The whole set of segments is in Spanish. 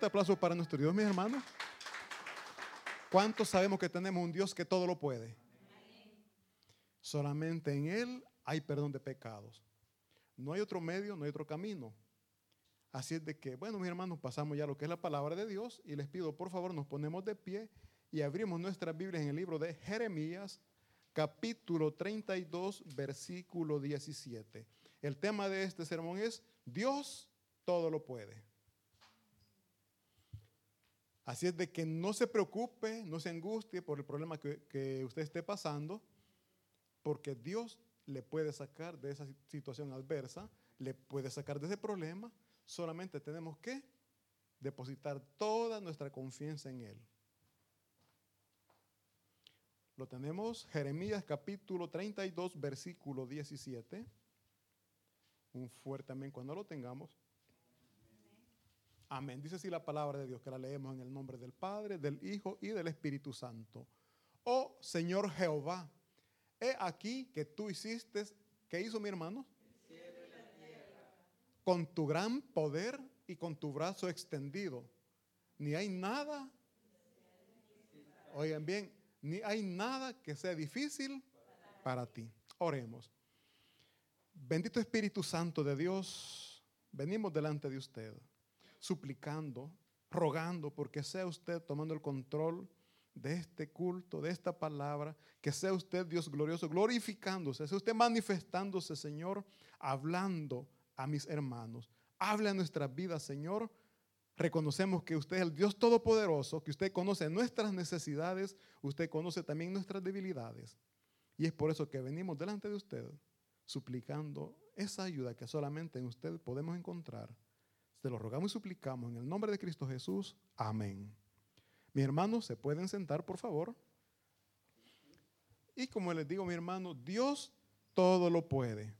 fuerte aplauso para nuestro Dios, mis hermanos. ¿Cuántos sabemos que tenemos un Dios que todo lo puede? Solamente en Él hay perdón de pecados. No hay otro medio, no hay otro camino. Así es de que, bueno, mis hermanos, pasamos ya lo que es la palabra de Dios y les pido, por favor, nos ponemos de pie y abrimos nuestras Biblias en el libro de Jeremías, capítulo 32, versículo 17. El tema de este sermón es Dios todo lo puede. Así es de que no se preocupe, no se angustie por el problema que, que usted esté pasando, porque Dios le puede sacar de esa situación adversa, le puede sacar de ese problema. Solamente tenemos que depositar toda nuestra confianza en Él. Lo tenemos, Jeremías capítulo 32, versículo 17. Un fuerte amén cuando lo tengamos. Amén. Dice así la palabra de Dios que la leemos en el nombre del Padre, del Hijo y del Espíritu Santo. Oh Señor Jehová, he aquí que tú hiciste, ¿qué hizo mi hermano? Con tu gran poder y con tu brazo extendido. Ni hay nada, oigan bien, ni hay nada que sea difícil para ti. Oremos. Bendito Espíritu Santo de Dios, venimos delante de usted, suplicando, rogando, porque sea usted tomando el control de este culto, de esta palabra, que sea usted Dios glorioso, glorificándose, sea usted manifestándose, Señor, hablando a mis hermanos, Habla en nuestras vidas, Señor. Reconocemos que usted es el Dios Todopoderoso, que usted conoce nuestras necesidades, usted conoce también nuestras debilidades. Y es por eso que venimos delante de usted suplicando esa ayuda que solamente en usted podemos encontrar. Se lo rogamos y suplicamos en el nombre de Cristo Jesús. Amén. Mis hermanos, se pueden sentar, por favor. Y como les digo, mi hermano, Dios todo lo puede.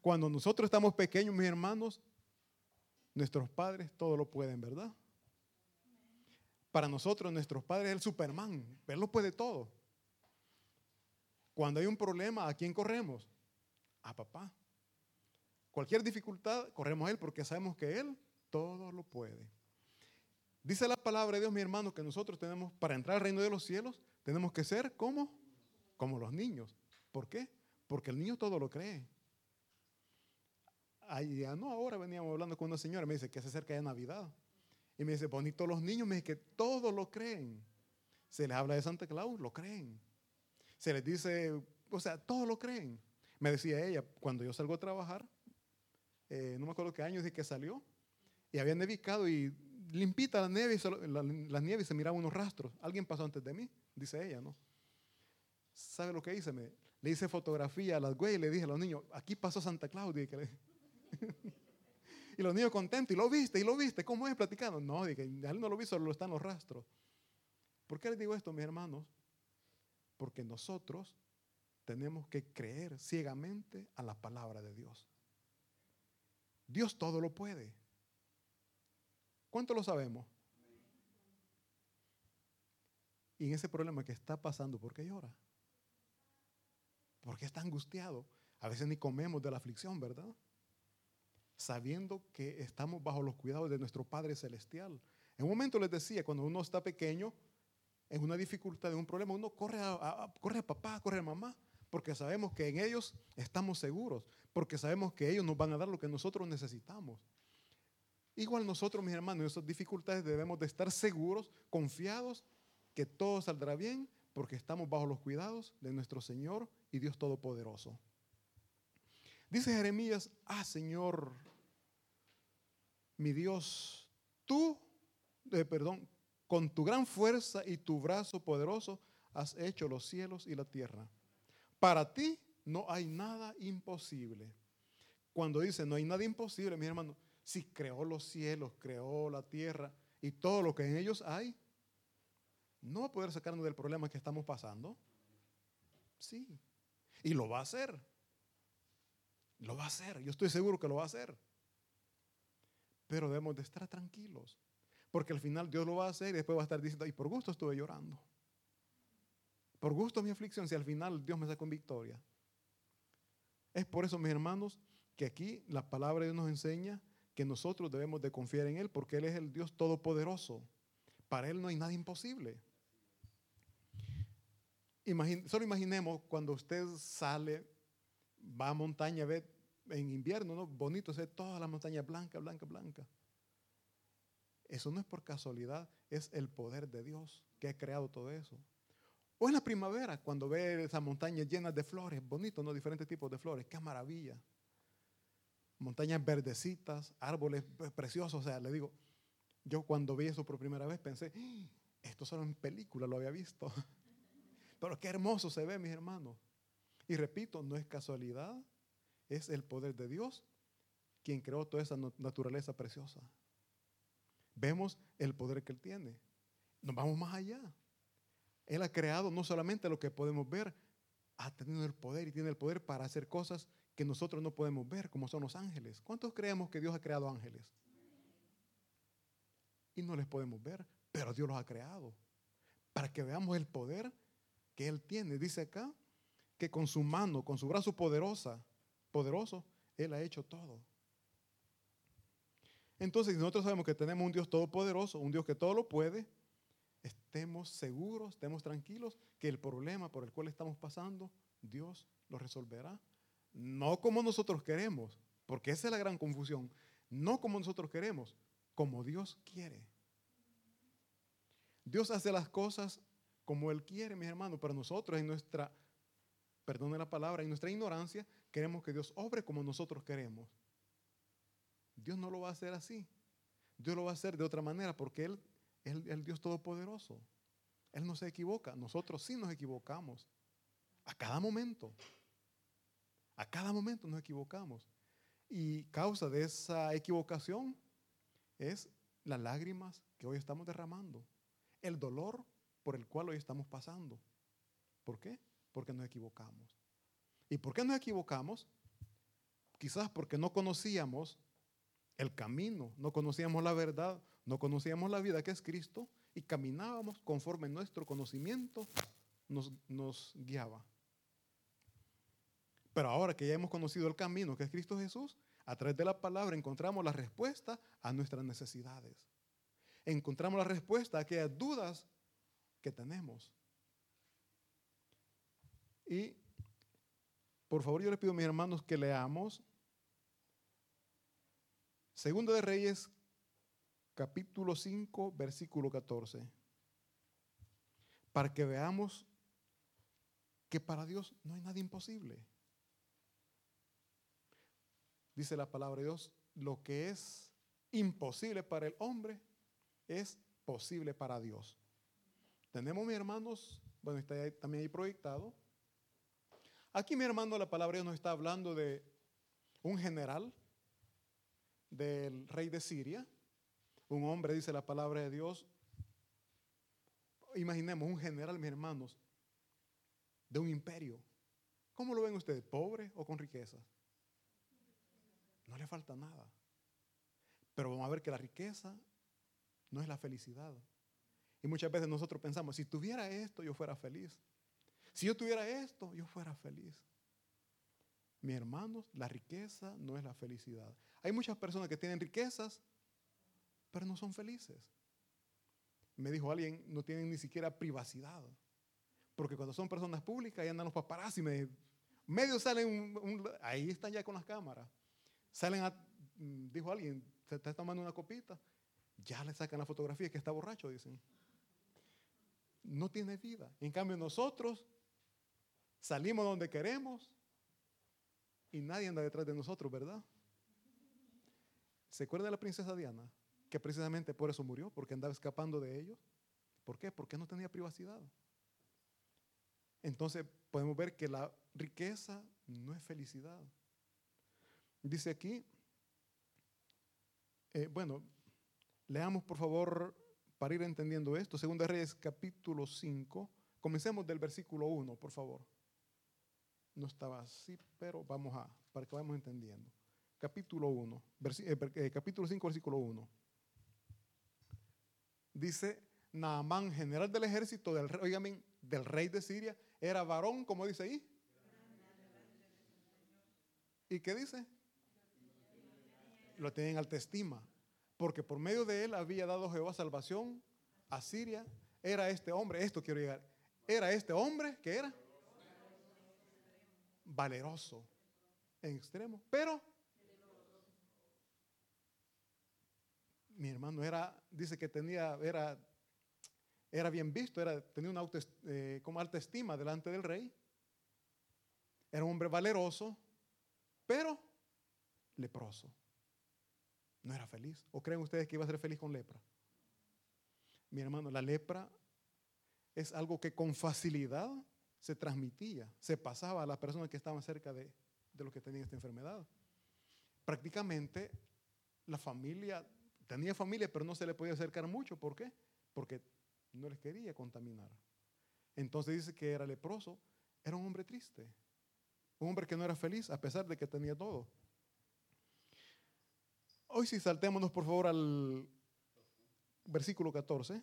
Cuando nosotros estamos pequeños, mis hermanos, nuestros padres todo lo pueden, ¿verdad? Para nosotros, nuestros padres es el Superman, Él lo puede todo. Cuando hay un problema, ¿a quién corremos? A papá. Cualquier dificultad, corremos a Él porque sabemos que Él todo lo puede. Dice la palabra de Dios, mi hermano, que nosotros tenemos, para entrar al reino de los cielos, tenemos que ser como, como los niños. ¿Por qué? Porque el niño todo lo cree. Allá, no, ahora veníamos hablando con una señora, me dice que se acerca de Navidad. Y me dice, bonito los niños, me dice que todo lo creen. Se les habla de Santa Claus, lo creen. Se les dice, o sea, todo lo creen. Me decía ella, cuando yo salgo a trabajar, eh, no me acuerdo qué año dije que salió, y había nevicado y limpita la nieve, y la, la, y se miraba unos rastros. Alguien pasó antes de mí, dice ella, ¿no? ¿Sabe lo que hice? Me, le hice fotografía a las güeyes y le dije a los niños, aquí pasó Santa Claudia. y los niños contentos, y lo viste, y lo viste, ¿cómo es platicando? No, dije, él no lo vi, solo están los rastros. ¿Por qué les digo esto, mis hermanos? Porque nosotros tenemos que creer ciegamente a la palabra de Dios. Dios todo lo puede. ¿Cuánto lo sabemos? Y en ese problema que está pasando, ¿por qué llora? ¿Por qué está angustiado? A veces ni comemos de la aflicción, ¿verdad? Sabiendo que estamos bajo los cuidados de nuestro Padre Celestial. En un momento les decía, cuando uno está pequeño, en una dificultad, en un problema, uno corre a, corre a papá, corre a mamá, porque sabemos que en ellos estamos seguros, porque sabemos que ellos nos van a dar lo que nosotros necesitamos. Igual nosotros, mis hermanos, en esas dificultades debemos de estar seguros, confiados, que todo saldrá bien, porque estamos bajo los cuidados de nuestro Señor y Dios Todopoderoso. Dice Jeremías, ah Señor, mi Dios, tú, eh, perdón, con tu gran fuerza y tu brazo poderoso has hecho los cielos y la tierra. Para ti no hay nada imposible. Cuando dice no hay nada imposible, mi hermano, si creó los cielos, creó la tierra y todo lo que en ellos hay, no va a poder sacarnos del problema que estamos pasando. Sí. Y lo va a hacer. Lo va a hacer. Yo estoy seguro que lo va a hacer. Pero debemos de estar tranquilos. Porque al final Dios lo va a hacer y después va a estar diciendo, y por gusto estuve llorando. Por gusto mi aflicción, si al final Dios me sacó en victoria. Es por eso, mis hermanos, que aquí la palabra de Dios nos enseña que nosotros debemos de confiar en Él, porque Él es el Dios todopoderoso. Para Él no hay nada imposible. solo imaginemos cuando usted sale, va a montaña, ve en invierno, ¿no? Bonito, ve toda la montaña blanca, blanca, blanca. Eso no es por casualidad, es el poder de Dios que ha creado todo eso. O en la primavera, cuando ve esas montañas llenas de flores, bonito, ¿no? Diferentes tipos de flores, qué maravilla montañas verdecitas, árboles preciosos. O sea, le digo, yo cuando vi eso por primera vez pensé, ¡Ah! esto solo en película lo había visto. Pero qué hermoso se ve, mis hermanos. Y repito, no es casualidad, es el poder de Dios quien creó toda esa naturaleza preciosa. Vemos el poder que Él tiene. Nos vamos más allá. Él ha creado no solamente lo que podemos ver, ha tenido el poder y tiene el poder para hacer cosas que nosotros no podemos ver, como son los ángeles. ¿Cuántos creemos que Dios ha creado ángeles? Y no les podemos ver, pero Dios los ha creado. Para que veamos el poder que Él tiene. Dice acá que con su mano, con su brazo poderosa, poderoso, Él ha hecho todo. Entonces, nosotros sabemos que tenemos un Dios todopoderoso, un Dios que todo lo puede, estemos seguros, estemos tranquilos que el problema por el cual estamos pasando, Dios lo resolverá no como nosotros queremos, porque esa es la gran confusión. No como nosotros queremos, como Dios quiere. Dios hace las cosas como Él quiere, mis hermanos, pero nosotros en nuestra, perdone la palabra, en nuestra ignorancia, queremos que Dios obre como nosotros queremos. Dios no lo va a hacer así. Dios lo va a hacer de otra manera porque Él es el Dios Todopoderoso. Él no se equivoca. Nosotros sí nos equivocamos. A cada momento. A cada momento nos equivocamos. Y causa de esa equivocación es las lágrimas que hoy estamos derramando. El dolor por el cual hoy estamos pasando. ¿Por qué? Porque nos equivocamos. ¿Y por qué nos equivocamos? Quizás porque no conocíamos el camino, no conocíamos la verdad, no conocíamos la vida que es Cristo y caminábamos conforme nuestro conocimiento nos, guiaba. Pero ahora que ya hemos conocido el camino que es Cristo Jesús, a través de la palabra encontramos la respuesta a nuestras necesidades. Encontramos la respuesta a aquellas dudas que tenemos. Y por favor yo les pido a mis hermanos que leamos Segundo de Reyes, capítulo 5, versículo 14. Para que veamos que para Dios no hay nada imposible. Dice la palabra de Dios, lo que es imposible para el hombre es posible para Dios. Tenemos, mis hermanos, bueno, está también ahí proyectado. Aquí, mi hermano, la palabra de Dios nos está hablando de un general del rey de Siria, un hombre, dice la palabra de Dios, imaginemos un general, mis hermanos, de un imperio. ¿Cómo lo ven ustedes? ¿Pobre o con riquezas? No le falta nada. Pero vamos a ver que la riqueza no es la felicidad. Y muchas veces nosotros pensamos, si tuviera esto, yo fuera feliz. Si yo tuviera esto, yo fuera feliz. Mis hermanos, la riqueza no es la felicidad. Hay muchas personas que tienen riquezas, pero no son felices. Me dijo alguien, no tienen ni siquiera privacidad. Porque cuando son personas públicas, ahí andan los paparazzi, me, medio salen, ahí están ya con las cámaras. Salen a, mm, dijo alguien, se está tomando una copita, ya le sacan la fotografía que está borracho, dicen. No tiene vida. En cambio, nosotros salimos donde queremos y nadie anda detrás de nosotros, ¿verdad? ¿Se acuerda de la princesa Diana? Que precisamente por eso murió, porque andaba escapando de ellos. ¿Por qué? Porque no tenía privacidad. Entonces podemos ver que la riqueza no es felicidad. Dice aquí, eh, bueno, leamos por favor para ir entendiendo esto, Segunda Reyes capítulo 5, comencemos del versículo 1, por favor. No estaba así, pero vamos a, para que vayamos entendiendo capítulo 1, eh, eh, capítulo 5, versículo 1. Dice, Naamán, general del ejército del, rey, del rey de Siria, era varón, como dice ahí. ¿Y qué dice? Lo tienen en alta estima, porque por medio de él había dado Jehová salvación a Siria. Era este hombre, esto quiero llegar, era este hombre que era valeroso en extremo, pero mi hermano era, dice que tenía, era, era bien visto, era, tenía una eh, alta estima delante del rey. Era un hombre valeroso, pero leproso. No era feliz. ¿O creen ustedes que iba a ser feliz con lepra? Mi hermano, la lepra es algo que con facilidad se transmitía, se pasaba a las personas que estaban cerca de, de los que tenían esta enfermedad. Prácticamente la familia Tenía familia, pero no se le podía acercar mucho. ¿Por qué? Porque no les quería contaminar. Entonces dice que era leproso. Era un hombre triste. Un hombre que no era feliz a pesar de que tenía todo. Hoy sí saltémonos por favor al versículo 14.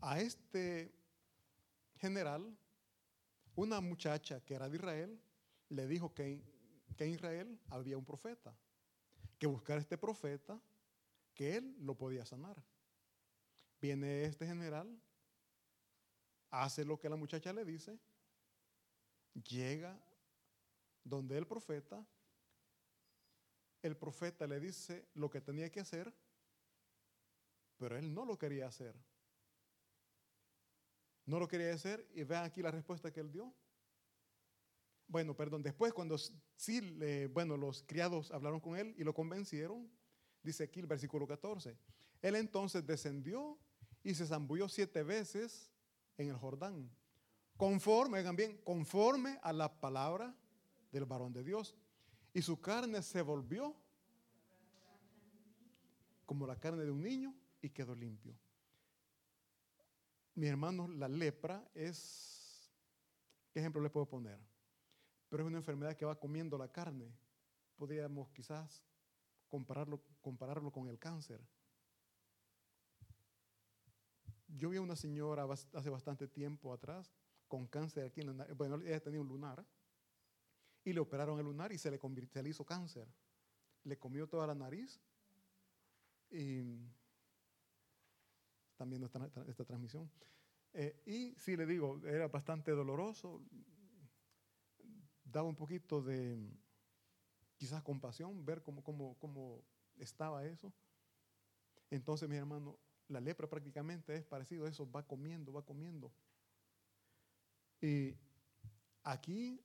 A este general una muchacha que era de Israel le dijo que, que en Israel había un profeta, que buscar este profeta, que él lo podía sanar. Viene este general, hace lo que la muchacha le dice, llega donde el profeta, el profeta le dice lo que tenía que hacer, pero él no lo quería hacer. No lo quería hacer y vean aquí la respuesta que él dio. Bueno, perdón, después cuando sí, bueno, los criados hablaron con él y lo convencieron, dice aquí el versículo 14, él entonces descendió y se zambulló siete veces en el Jordán, conforme, oigan bien, conforme a la palabra del varón de Dios. Y su carne se volvió como la carne de un niño y quedó limpio. Mi hermano, la lepra es, ¿qué ejemplo le puedo poner? Pero es una enfermedad que va comiendo la carne. Podríamos quizás compararlo, compararlo con el cáncer. Yo vi a una señora hace bastante tiempo atrás con cáncer aquí en la Bueno, ella tenía un lunar y le operaron el lunar y se le, se le hizo cáncer. Le comió toda la nariz y también esta, esta transmisión. Eh, y sí, le digo, era bastante doloroso, daba un poquito de quizás compasión, ver cómo, cómo, cómo estaba eso. Entonces, mi hermano, la lepra prácticamente es parecido a eso, va comiendo, va comiendo. Y aquí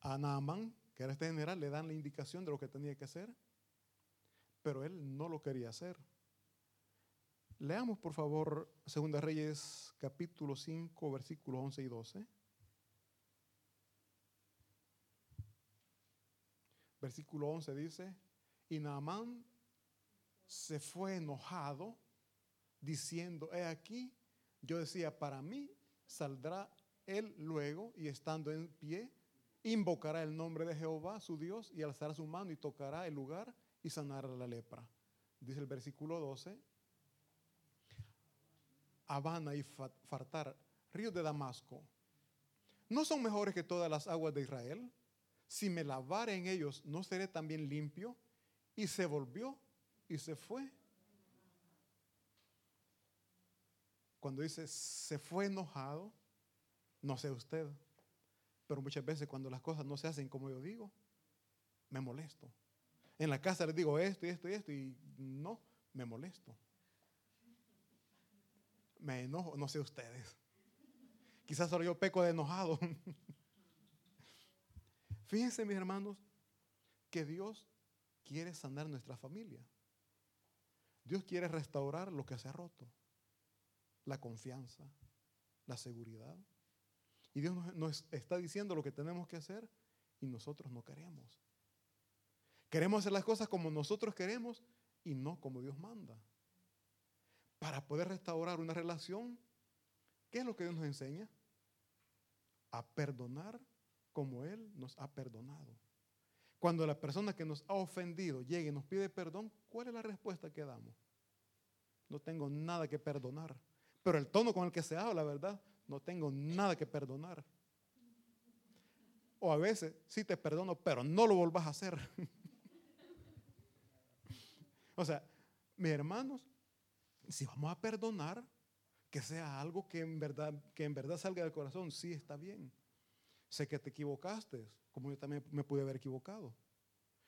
a Naaman, que era este general, le dan la indicación de lo que tenía que hacer, pero él no lo quería hacer. Leamos por favor Segunda Reyes capítulo 5 versículos 11 y 12. Versículo 11 dice, y Naamán se fue enojado diciendo, he aquí, yo decía, para mí saldrá él luego y estando en pie, invocará el nombre de Jehová, su Dios, y alzará su mano y tocará el lugar y sanará la lepra. Dice el versículo 12, Habana y Fartar, ríos de Damasco, ¿no son mejores que todas las aguas de Israel? Si me lavare en ellos, ¿no seré también limpio? Y se volvió y se fue. Cuando dice se fue enojado, no sé usted, pero muchas veces cuando las cosas no se hacen como yo digo, me molesto. En la casa les digo esto y esto y esto y no, me molesto. Me enojo, no sé ustedes. Quizás solo yo peco de enojado. Fíjense, mis hermanos, que Dios quiere sanar nuestra familia. Dios quiere restaurar lo que se ha roto. La confianza, la seguridad. Y Dios nos está diciendo lo que tenemos que hacer y nosotros no queremos. Queremos hacer las cosas como nosotros queremos y no como Dios manda. Para poder restaurar una relación, ¿qué es lo que Dios nos enseña? A perdonar como Él nos ha perdonado. Cuando la persona que nos ha ofendido llegue y nos pide perdón, ¿cuál es la respuesta que damos? No tengo nada que perdonar. Pero el tono con el que se habla, ¿verdad? No tengo nada que perdonar. O a veces, sí te perdono, pero no lo volvás a hacer. o sea, mis hermanos, si vamos a perdonar, que sea algo que en verdad, que en verdad salga del corazón, sí está bien. Sé que te equivocaste, como yo también me pude haber equivocado.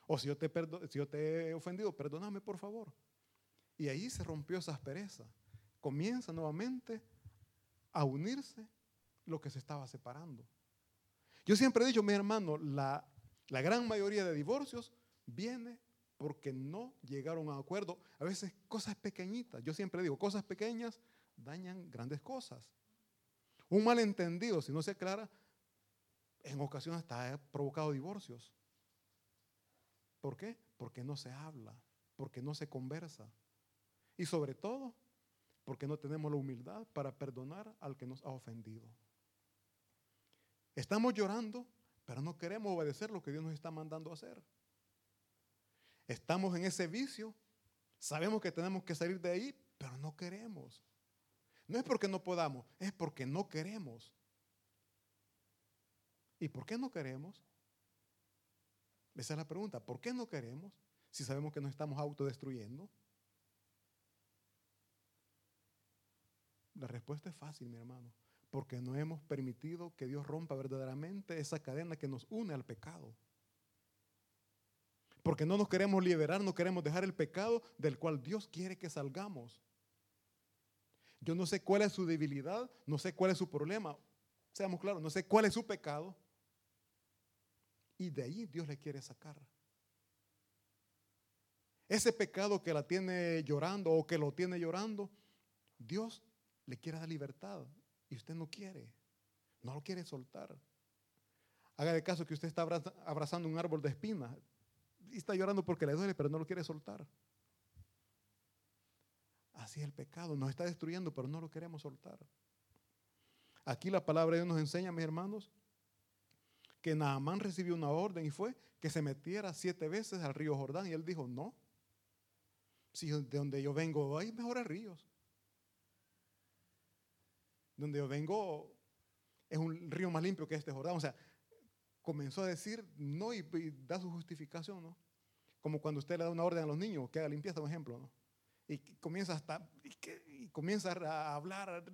O si yo te, si yo te he ofendido, perdóname por favor. Y ahí se rompió esa aspereza. Comienza nuevamente a unirse lo que se estaba separando. Yo siempre he dicho, mi hermano, la, la gran mayoría de divorcios viene porque no llegaron a acuerdo. A veces cosas pequeñitas, yo siempre digo, cosas pequeñas dañan grandes cosas. Un malentendido, si no se aclara, en ocasiones hasta ha provocado divorcios. ¿Por qué? Porque no se habla, porque no se conversa. Y sobre todo, porque no tenemos la humildad para perdonar al que nos ha ofendido. Estamos llorando, pero no queremos obedecer lo que Dios nos está mandando a hacer. Estamos en ese vicio, sabemos que tenemos que salir de ahí, pero no queremos. No es porque no podamos, es porque no queremos. ¿Y por qué no queremos? Esa es la pregunta. ¿Por qué no queremos si sabemos que nos estamos autodestruyendo? La respuesta es fácil, mi hermano. Porque no hemos permitido que Dios rompa verdaderamente esa cadena que nos une al pecado. Porque no nos queremos liberar, no queremos dejar el pecado del cual Dios quiere que salgamos. Yo no sé cuál es su debilidad, no sé cuál es su problema. Seamos claros, no sé cuál es su pecado. Y de ahí Dios le quiere sacar. Ese pecado que la tiene llorando o que lo tiene llorando, Dios le quiere dar libertad y usted no quiere, no lo quiere soltar. Haga de caso que usted está abrazando un árbol de espinas está llorando porque le duele, pero no lo quiere soltar. Así es el pecado, nos está destruyendo, pero no lo queremos soltar. Aquí la palabra de Dios nos enseña, mis hermanos, que Naamán recibió una orden y fue que se metiera siete veces al río Jordán. Y él dijo, no, si de donde yo vengo hay mejores ríos. Donde yo vengo es un río más limpio que este Jordán. O sea, comenzó a decir no y, da su justificación, ¿no? Como cuando usted le da una orden a los niños que haga limpieza, por ejemplo, ¿no? Y comienza hasta, y, comienza a hablar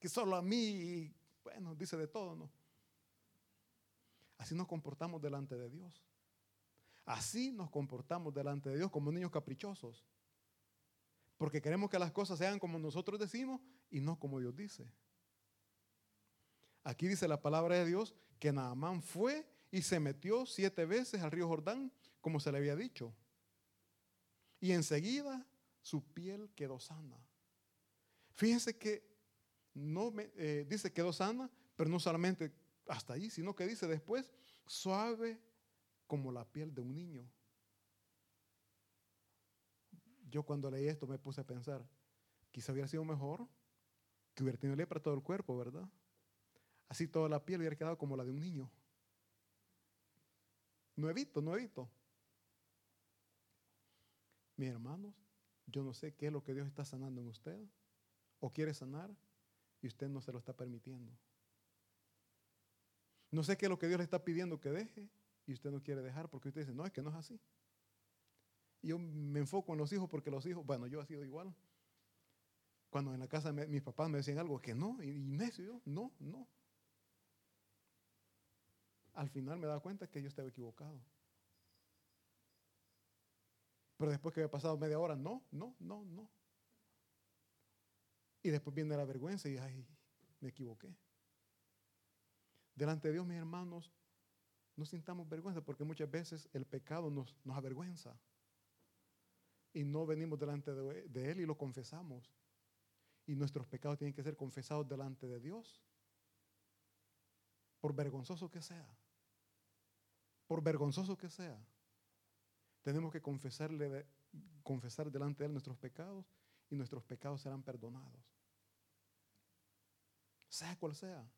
que solo a mí, bueno, dice de todo, ¿no? Así nos comportamos delante de Dios. Así nos comportamos delante de Dios como niños caprichosos. Porque queremos que las cosas sean como nosotros decimos y no como Dios dice. Aquí dice la palabra de Dios que Naamán fue y se metió siete veces al río Jordán, como se le había dicho. Y enseguida su piel quedó sana. Fíjense que no me, eh, dice quedó sana, pero no solamente hasta ahí, sino que dice después, suave como la piel de un niño. Yo cuando leí esto me puse a pensar, quizá hubiera sido mejor que hubiera tenido lepra todo el cuerpo, ¿verdad? Así toda la piel hubiera quedado como la de un niño. Nuevito, nuevito. Mis hermanos, yo no sé qué es lo que Dios está sanando en usted o quiere sanar y usted no se lo está permitiendo. No sé qué es lo que Dios le está pidiendo que deje y usted no quiere dejar porque usted dice, no, es que no es así. Y yo me enfoco en los hijos porque los hijos, bueno, yo he sido igual. Cuando en la casa mis papás me decían algo que no, y, necio yo, no, no. Al final me da cuenta que yo estaba equivocado. Pero después que había pasado media hora, no, no, no, no. Y después viene la vergüenza y, ay, me equivoqué. Delante de Dios, mis hermanos, no sintamos vergüenza porque muchas veces el pecado nos, nos avergüenza. Y no venimos delante de, de Él y lo confesamos. Y nuestros pecados tienen que ser confesados delante de Dios. Por vergonzoso que sea. Por vergonzoso que sea. Tenemos que confesarle, confesar delante de Él nuestros pecados y nuestros pecados serán perdonados. Sea cual sea.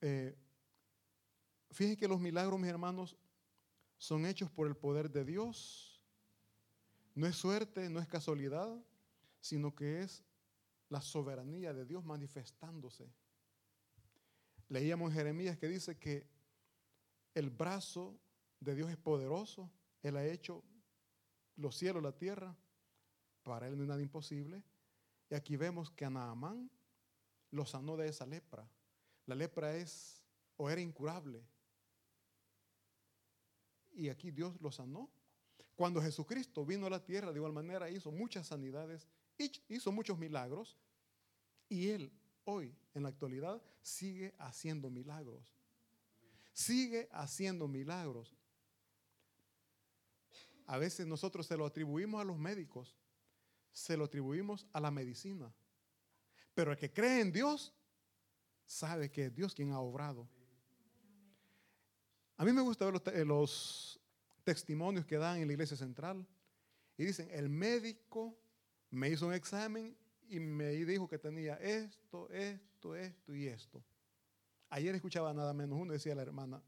Eh, fíjense que los milagros, mis hermanos, son hechos por el poder de Dios. No es suerte, no es casualidad, sino que es la soberanía de Dios manifestándose. Leíamos en Jeremías que dice que el brazo de Dios es poderoso. Él ha hecho los cielos, la tierra. Para él no hay nada imposible. Y aquí vemos que a Naamán lo sanó de esa lepra. La lepra es o era incurable. Y aquí Dios lo sanó. Cuando Jesucristo vino a la tierra, de igual manera hizo muchas sanidades, hizo muchos milagros. Y Él hoy, en la actualidad, sigue haciendo milagros. Sigue haciendo milagros. A veces nosotros se lo atribuimos a los médicos, se lo atribuimos a la medicina. Pero el que cree en Dios sabe que es Dios quien ha obrado. A mí me gusta ver los, los testimonios que dan en la iglesia central y dicen, el médico me hizo un examen y me dijo que tenía esto, esto, esto y esto. Ayer escuchaba nada menos uno, decía la hermana,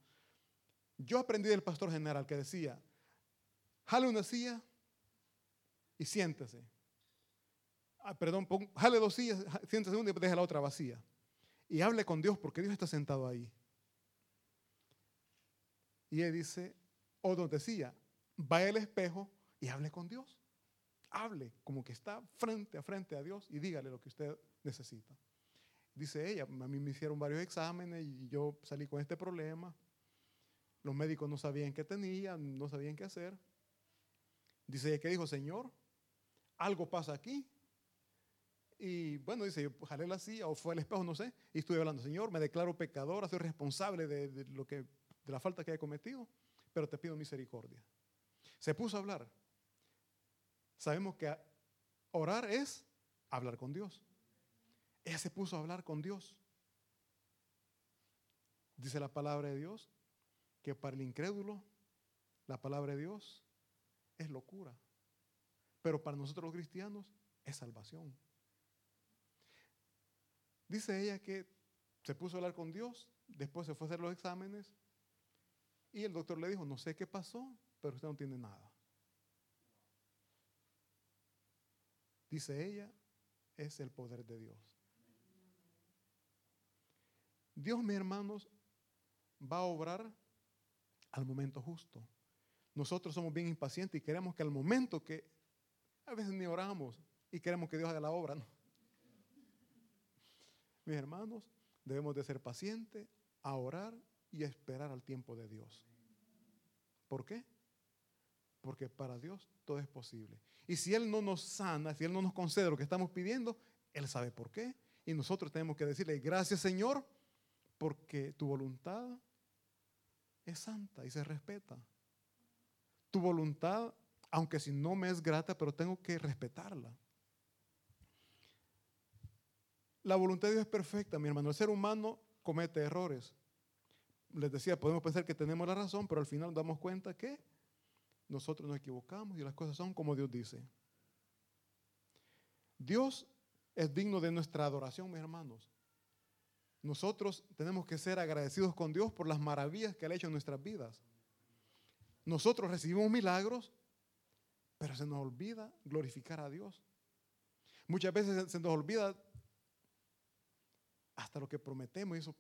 yo aprendí del pastor general que decía, jale una silla y siéntese. Ah, perdón, jale dos sillas, siéntese una y deja la otra vacía y hable con Dios porque Dios está sentado ahí. Y él dice, o nos decía, va al espejo y hable con Dios. Hable como que está frente a frente a Dios y dígale lo que usted necesita. Dice ella, a mí me hicieron varios exámenes y yo salí con este problema. Los médicos no sabían qué tenía, no sabían qué hacer. Dice ella que dijo, Señor, algo pasa aquí. Y bueno, dice, yo jalé la silla o fue el espejo, no sé, y estuve hablando, Señor, me declaro pecador, soy responsable de lo que, de la falta que he cometido, pero te pido misericordia. Se puso a hablar. Sabemos que orar es hablar con Dios. Ella se puso a hablar con Dios. Dice la palabra de Dios que para el incrédulo la palabra de Dios es locura. Pero para nosotros los cristianos es salvación. Dice ella que se puso a hablar con Dios, después se fue a hacer los exámenes y el doctor le dijo, no sé qué pasó, pero usted no tiene nada. Dice ella, es el poder de Dios. Dios, mis hermanos, va a obrar al momento justo. Nosotros somos bien impacientes y queremos que al momento que a veces ni oramos y queremos que Dios haga la obra, ¿no? Mis hermanos, debemos de ser pacientes, a orar y a esperar al tiempo de Dios. ¿Por qué? Porque para Dios todo es posible. Y si Él no nos sana, si Él no nos concede lo que estamos pidiendo, Él sabe por qué. Y nosotros tenemos que decirle, gracias Señor, porque tu voluntad es santa y se respeta. Tu voluntad, aunque si no me es grata, pero tengo que respetarla. La voluntad de Dios es perfecta, mi hermano. El ser humano comete errores. Les decía, podemos pensar que tenemos la razón, pero al final nos damos cuenta que nosotros nos equivocamos y las cosas son como Dios dice. Dios es digno de nuestra adoración, mis hermanos. Nosotros tenemos que ser agradecidos con Dios por las maravillas que ha hecho en nuestras vidas. Nosotros recibimos milagros, pero se nos olvida glorificar a Dios. Muchas veces se nos olvida hasta lo que prometemos y eso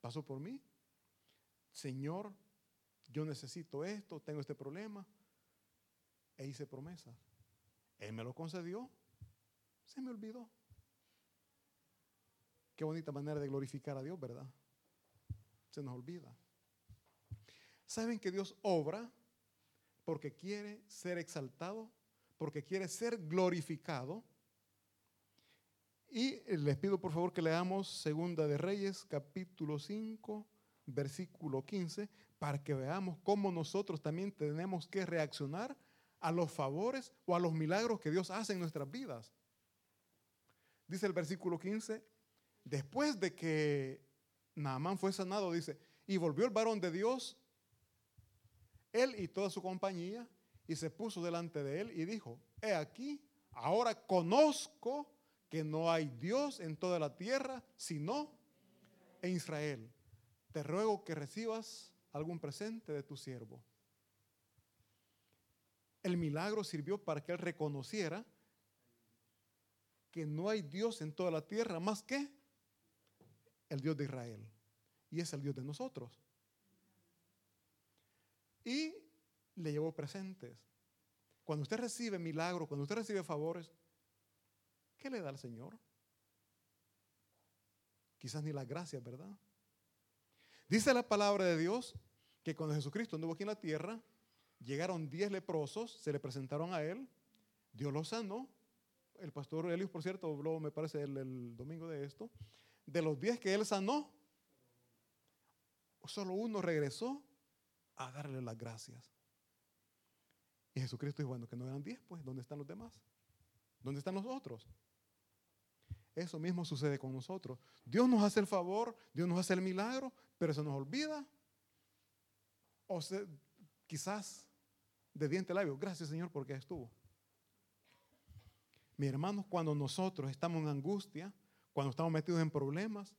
pasó por mí. Señor, yo necesito esto, tengo este problema. E hice promesas. Él me lo concedió, se me olvidó. Qué bonita manera de glorificar a Dios, ¿verdad? Se nos olvida. ¿Saben que Dios obra porque quiere ser exaltado, porque quiere ser glorificado? Y les pido por favor que leamos Segunda de Reyes, capítulo 5, versículo 15, para que veamos cómo nosotros también tenemos que reaccionar a los favores o a los milagros que Dios hace en nuestras vidas. Dice el versículo 15, después de que Naamán fue sanado, dice, y volvió el varón de Dios, él y toda su compañía, y se puso delante de él y dijo, he aquí, ahora conozco que no hay Dios en toda la tierra, sino en Israel. Te ruego que recibas algún presente de tu siervo. El milagro sirvió para que él reconociera que no hay Dios en toda la tierra más que el Dios de Israel. Y es el Dios de nosotros. Y le llevó presentes. Cuando usted recibe milagros, cuando usted recibe favores, ¿Qué le da al Señor? Quizás ni las gracias, ¿verdad? Dice la palabra de Dios que cuando Jesucristo anduvo aquí en la tierra, llegaron diez leprosos, se le presentaron a él, Dios los sanó. El pastor Elius, por cierto, habló, me parece, el, el domingo de esto. De los diez que él sanó, solo uno regresó a darle las gracias. Y Jesucristo dijo, bueno, que no eran diez, pues, ¿dónde están los demás? ¿Dónde están los otros? Eso mismo sucede con nosotros. Dios nos hace el favor, Dios nos hace el milagro, pero se nos olvida. O quizás de diente labio, gracias Señor porque estuvo. Mi hermanos, cuando nosotros estamos en angustia, cuando estamos metidos en problemas,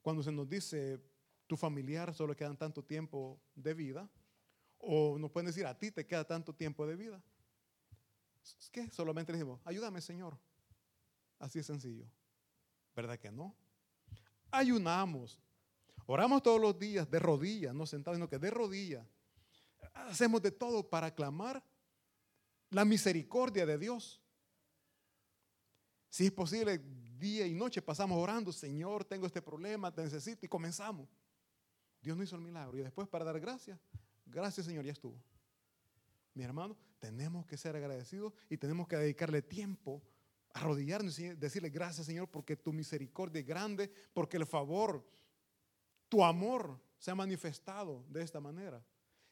cuando se nos dice tu familiar solo quedan tanto tiempo de vida, o nos pueden decir a ti te queda tanto tiempo de vida, ¿qué? Solamente le decimos, ayúdame Señor. Así es sencillo. ¿Verdad que no? Ayunamos. Oramos todos los días de rodillas, no sentados, sino que de rodillas. Hacemos de todo para clamar la misericordia de Dios. Si es posible, día y noche pasamos orando, Señor, tengo este problema, te necesito, y comenzamos. Dios no hizo el milagro. Y después para dar gracias, gracias Señor, ya estuvo. mi hermano, tenemos que ser agradecidos y tenemos que dedicarle tiempo, arrodillarnos y decirle gracias Señor porque tu misericordia es grande, porque el favor, tu amor se ha manifestado de esta manera.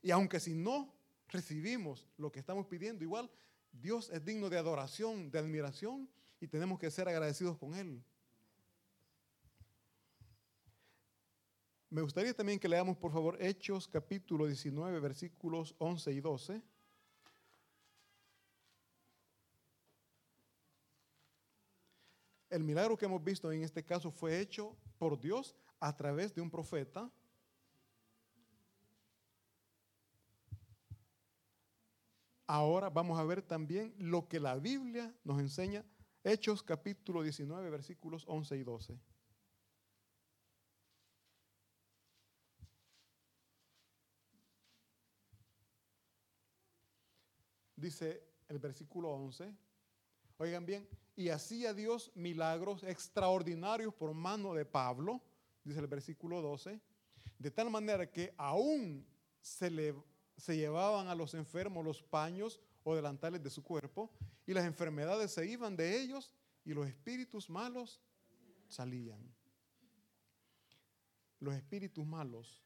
Y aunque si no recibimos lo que estamos pidiendo, igual Dios es digno de adoración, de admiración y tenemos que ser agradecidos con Él. Me gustaría también que leamos, por favor, Hechos capítulo 19, versículos 11 y 12. El milagro que hemos visto en este caso fue hecho por Dios a través de un profeta. Ahora vamos a ver también lo que la Biblia nos enseña. Hechos capítulo 19, versículos 11 y 12. Dice el versículo 11. Oigan bien, y hacía Dios milagros extraordinarios por mano de Pablo, dice el versículo 12, de tal manera que aún se, le, se llevaban a los enfermos los paños o delantales de su cuerpo, y las enfermedades se iban de ellos, y los espíritus malos salían. Los espíritus malos,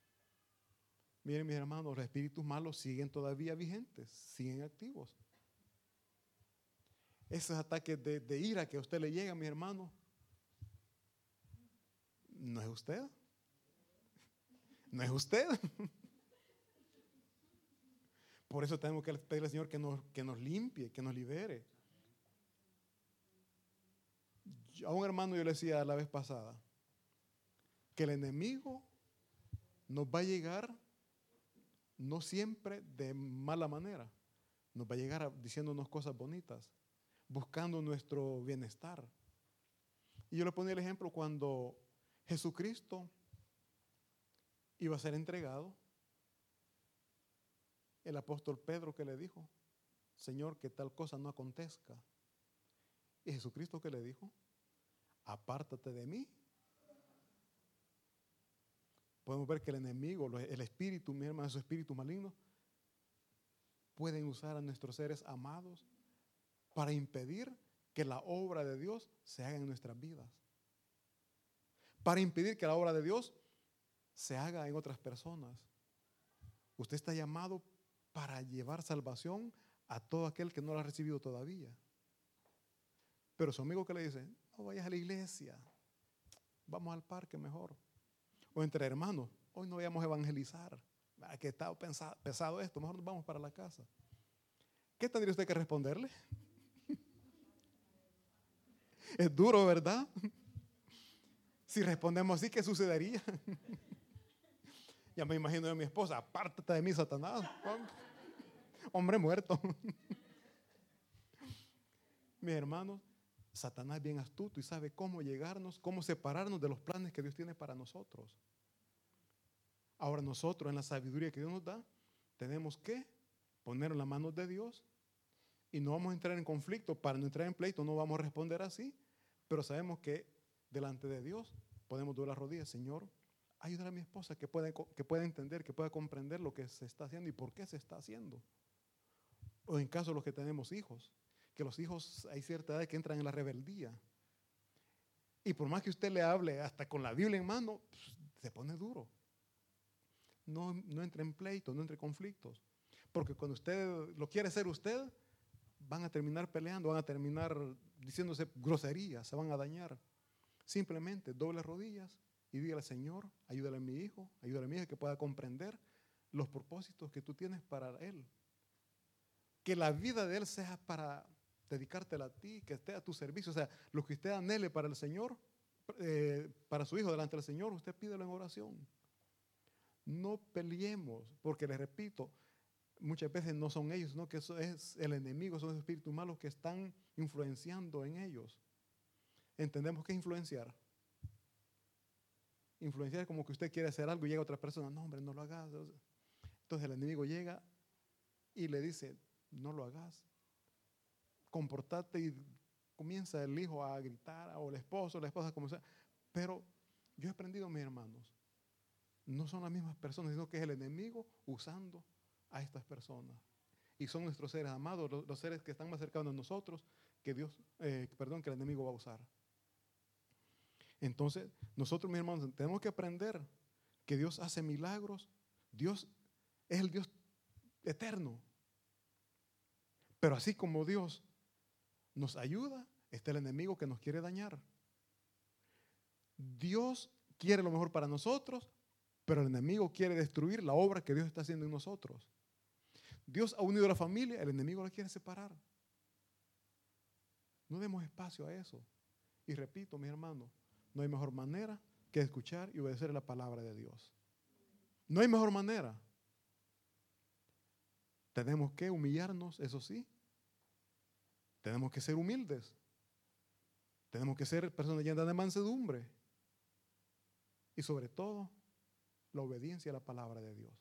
miren mis hermanos, los espíritus malos siguen todavía vigentes, siguen activos esos ataques de, ira que a usted le llegan, mi hermano, no es usted. No es usted. Por eso tenemos que pedirle al Señor que nos, que nos limpie, que nos libere. a un hermano yo le decía la vez pasada que el enemigo nos va a llegar no siempre de mala manera, nos va a llegar diciéndonos cosas bonitas buscando nuestro bienestar. Y yo le ponía el ejemplo cuando Jesucristo iba a ser entregado, el apóstol Pedro que le dijo, Señor, que tal cosa no acontezca. Y Jesucristo que le dijo, apártate de mí. Podemos ver que el enemigo, el espíritu, mi hermano, su espíritu maligno, pueden usar a nuestros seres amados para impedir que la obra de Dios se haga en nuestras vidas. Para impedir que la obra de Dios se haga en otras personas. Usted está llamado para llevar salvación a todo aquel que no la ha recibido todavía. Pero su amigo que le dice, no vayas a la iglesia, vamos al parque mejor. O entre hermanos, hoy no vayamos a evangelizar, ah, que está pesado esto, mejor nos vamos para la casa. ¿Qué tendría usted que responderle? Es duro, ¿verdad? Si respondemos así, ¿qué sucedería? Ya me imagino a mi esposa, apártate de mí, Satanás. Hombre muerto. Mis hermanos, Satanás es bien astuto y sabe cómo llegarnos, cómo separarnos de los planes que Dios tiene para nosotros. Ahora nosotros, en la sabiduría que Dios nos da, tenemos que poner en las manos de Dios y no vamos a entrar en conflicto. Para no entrar en pleito no vamos a responder así, pero sabemos que delante de Dios podemos doblar las rodillas. Señor, ayudar a mi esposa que pueda, que pueda entender, que pueda comprender lo que se está haciendo y por qué se está haciendo. O en caso de los que tenemos hijos, que los hijos hay cierta edad que entran en la rebeldía. Y por más que usted le hable hasta con la Biblia en mano, pues, se pone duro. No, no entre en pleito, no entre en conflictos. Porque cuando usted lo quiere ser usted, van a terminar peleando, van a terminar diciéndose groserías, se van a dañar. Simplemente doble rodillas y dígale, Señor, ayúdale a mi hijo, ayúdale a mi hija que pueda comprender los propósitos que tú tienes para él. Que la vida de él sea para dedicártela a ti, que esté a tu servicio. O sea, lo que usted anhele para el Señor, eh, para su hijo delante del Señor, usted pídelo en oración. No peleemos, porque les repito, muchas veces no son ellos, sino que eso es el enemigo, son los espíritus malos que están influenciando en ellos. Entendemos que influenciar. Influenciar es como que usted quiere hacer algo y llega otra persona, no hombre, no lo hagas. Entonces el enemigo llega y le dice, no lo hagas. Comportate y comienza el hijo a gritar, o el esposo, la esposa, como sea. Pero yo he aprendido, mis hermanos, no son las mismas personas, sino que es el enemigo usando a estas personas. y son nuestros seres amados, los, seres que están más cercanos a nosotros, que Dios, eh, perdón, que el enemigo va a usar. Entonces, nosotros, mis hermanos, tenemos que aprender que Dios hace milagros. Dios es el Dios eterno. Pero así como Dios nos ayuda, está el enemigo que nos quiere dañar. Dios quiere lo mejor para nosotros, pero el enemigo quiere destruir la obra que Dios está haciendo en nosotros. Dios ha unido a la familia, el enemigo la quiere separar. No demos espacio a eso. Y repito, mi hermano, no hay mejor manera que escuchar y obedecer la palabra de Dios. No hay mejor manera. Tenemos que humillarnos, eso sí. Tenemos que ser humildes. Tenemos que ser personas llenas de mansedumbre. Y sobre todo, la obediencia a la palabra de Dios.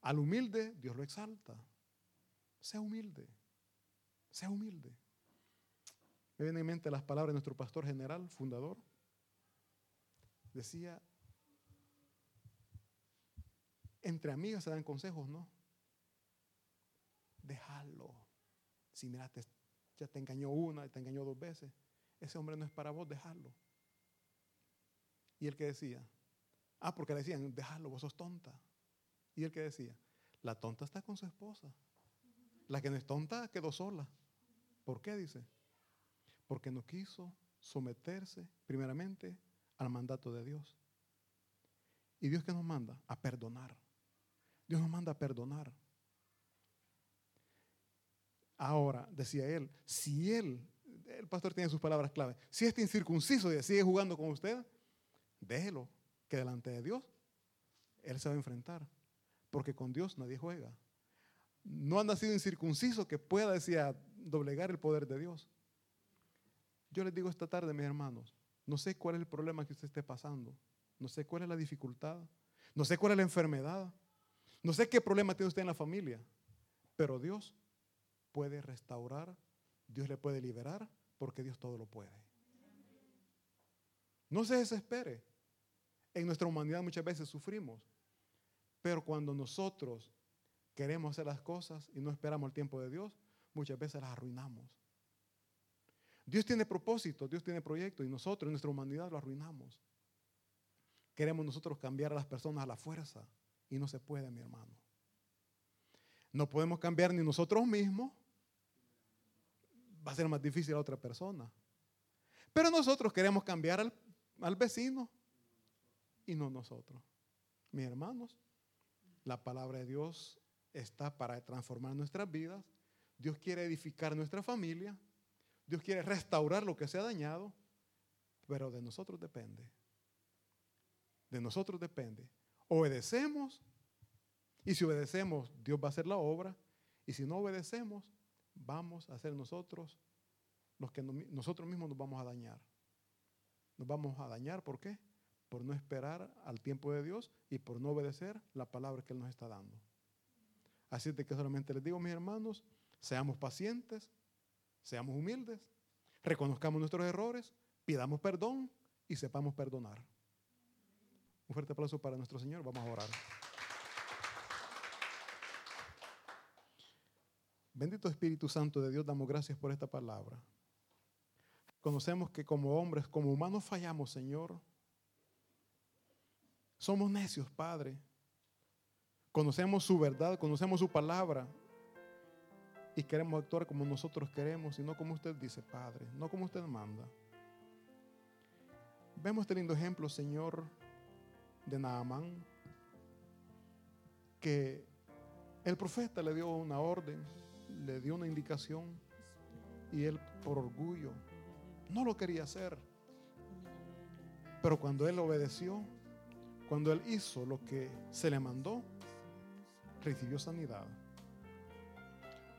Al humilde, Dios lo exalta. Sea humilde. Sea humilde. Me vienen en mente las palabras de nuestro pastor general, fundador. Decía, entre amigas se dan consejos, ¿no? Déjalo. Si mira, ya te engañó una, te engañó dos veces. Ese hombre no es para vos, déjalo. Y el que decía, ah, porque le decían, déjalo, vos sos tonta. Y el que decía, la tonta está con su esposa. La que no es tonta quedó sola. ¿Por qué dice? Porque no quiso someterse primeramente al mandato de Dios. ¿Y Dios qué nos manda? A perdonar. Dios nos manda a perdonar. Ahora, decía él, si él, el pastor tiene sus palabras clave, si este incircunciso sigue jugando con usted, déjelo, que delante de Dios, él se va a enfrentar. Porque con Dios nadie juega. No ha nacido incircunciso que pueda, decía, doblegar el poder de Dios. Yo les digo esta tarde, mis hermanos, no sé cuál es el problema que usted esté pasando. No sé cuál es la dificultad. No sé cuál es la enfermedad. No sé qué problema tiene usted en la familia. Pero Dios puede restaurar, Dios le puede liberar, porque Dios todo lo puede. No se desespere. En nuestra humanidad muchas veces sufrimos, pero cuando nosotros queremos hacer las cosas y no esperamos el tiempo de Dios, muchas veces las arruinamos. Dios tiene propósito, Dios tiene proyecto y nosotros en nuestra humanidad lo arruinamos. Queremos nosotros cambiar a las personas a la fuerza y no se puede, mi hermano. No podemos cambiar ni nosotros mismos va a ser más difícil a otra persona. Pero nosotros queremos cambiar al, vecino y no nosotros. Mis hermanos, la palabra de Dios está para transformar nuestras vidas. Dios quiere edificar nuestra familia. Dios quiere restaurar lo que se ha dañado. Pero de nosotros depende. De nosotros depende. Obedecemos. Y si obedecemos, Dios va a hacer la obra. Y si no obedecemos, vamos a ser nosotros los que nosotros mismos nos vamos a dañar. Nos vamos a dañar, ¿por qué? Por no esperar al tiempo de Dios y por no obedecer la palabra que Él nos está dando. Así de que solamente les digo, mis hermanos, seamos pacientes, seamos humildes, reconozcamos nuestros errores, pidamos perdón y sepamos perdonar. Un fuerte aplauso para nuestro Señor. Vamos a orar. Bendito Espíritu Santo de Dios, damos gracias por esta palabra. Conocemos que como hombres, como humanos fallamos, Señor. Somos necios, Padre. Conocemos su verdad, conocemos su palabra y queremos actuar como nosotros queremos y no como usted dice, Padre, no como usted manda. Vemos este lindo ejemplo, Señor, de Naamán, que el profeta le dio una orden le dio una indicación y él por orgullo no lo quería hacer. Pero cuando él obedeció, cuando él hizo lo que se le mandó, recibió sanidad.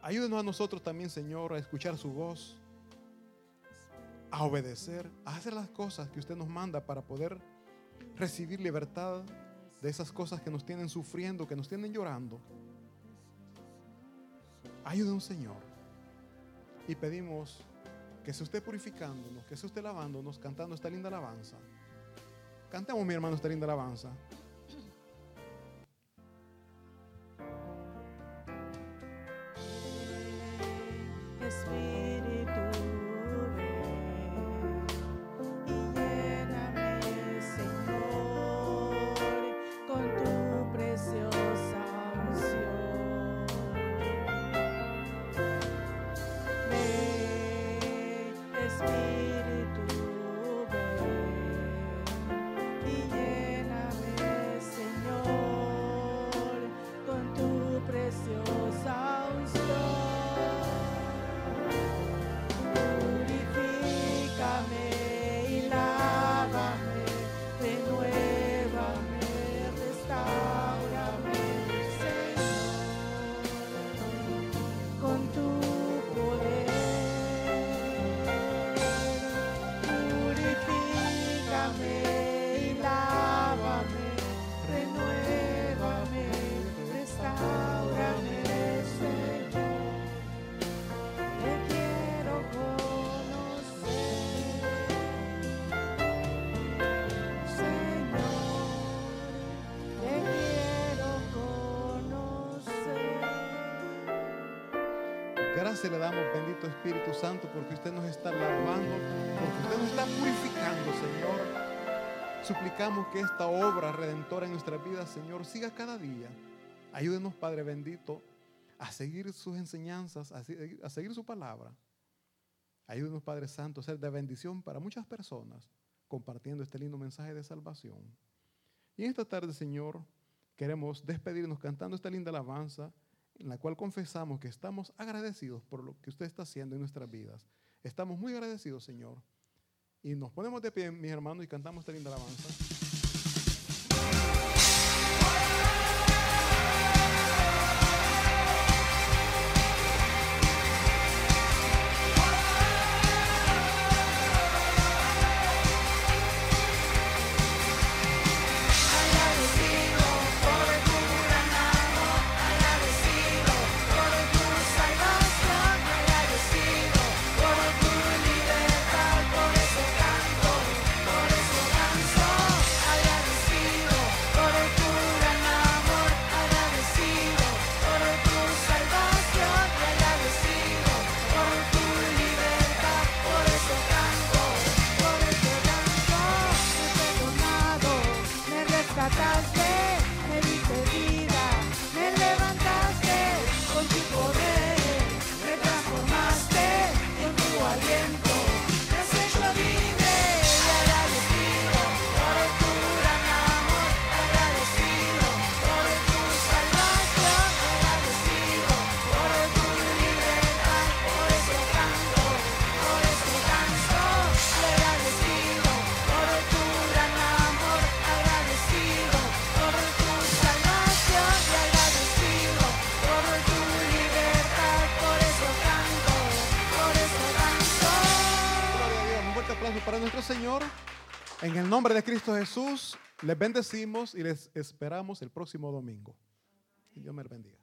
Ayúdenos a nosotros también, Señor, a escuchar su voz, a obedecer, a hacer las cosas que usted nos manda para poder recibir libertad de esas cosas que nos tienen sufriendo, que nos tienen llorando. Ayude un Señor. Y pedimos que se usted purificándonos, que se usted lavándonos, cantando esta linda alabanza. Cantemos, mi hermano, esta linda alabanza. Gracias le damos, bendito Espíritu Santo, porque usted nos está lavando, porque usted nos está purificando, Señor. Suplicamos que esta obra redentora en nuestra vida, Señor, siga cada día. Ayúdenos, Padre bendito, a seguir sus enseñanzas, a seguir, su palabra. Ayúdenos, Padre Santo, a ser de bendición para muchas personas, compartiendo este lindo mensaje de salvación. Y esta tarde, Señor, queremos despedirnos cantando esta linda alabanza en la cual confesamos que estamos agradecidos por lo que usted está haciendo en nuestras vidas. Estamos muy agradecidos, Señor. Y nos ponemos de pie, mis hermanos, y cantamos esta linda alabanza. En el nombre de Cristo Jesús, les bendecimos y les esperamos el próximo domingo. Dios me bendiga.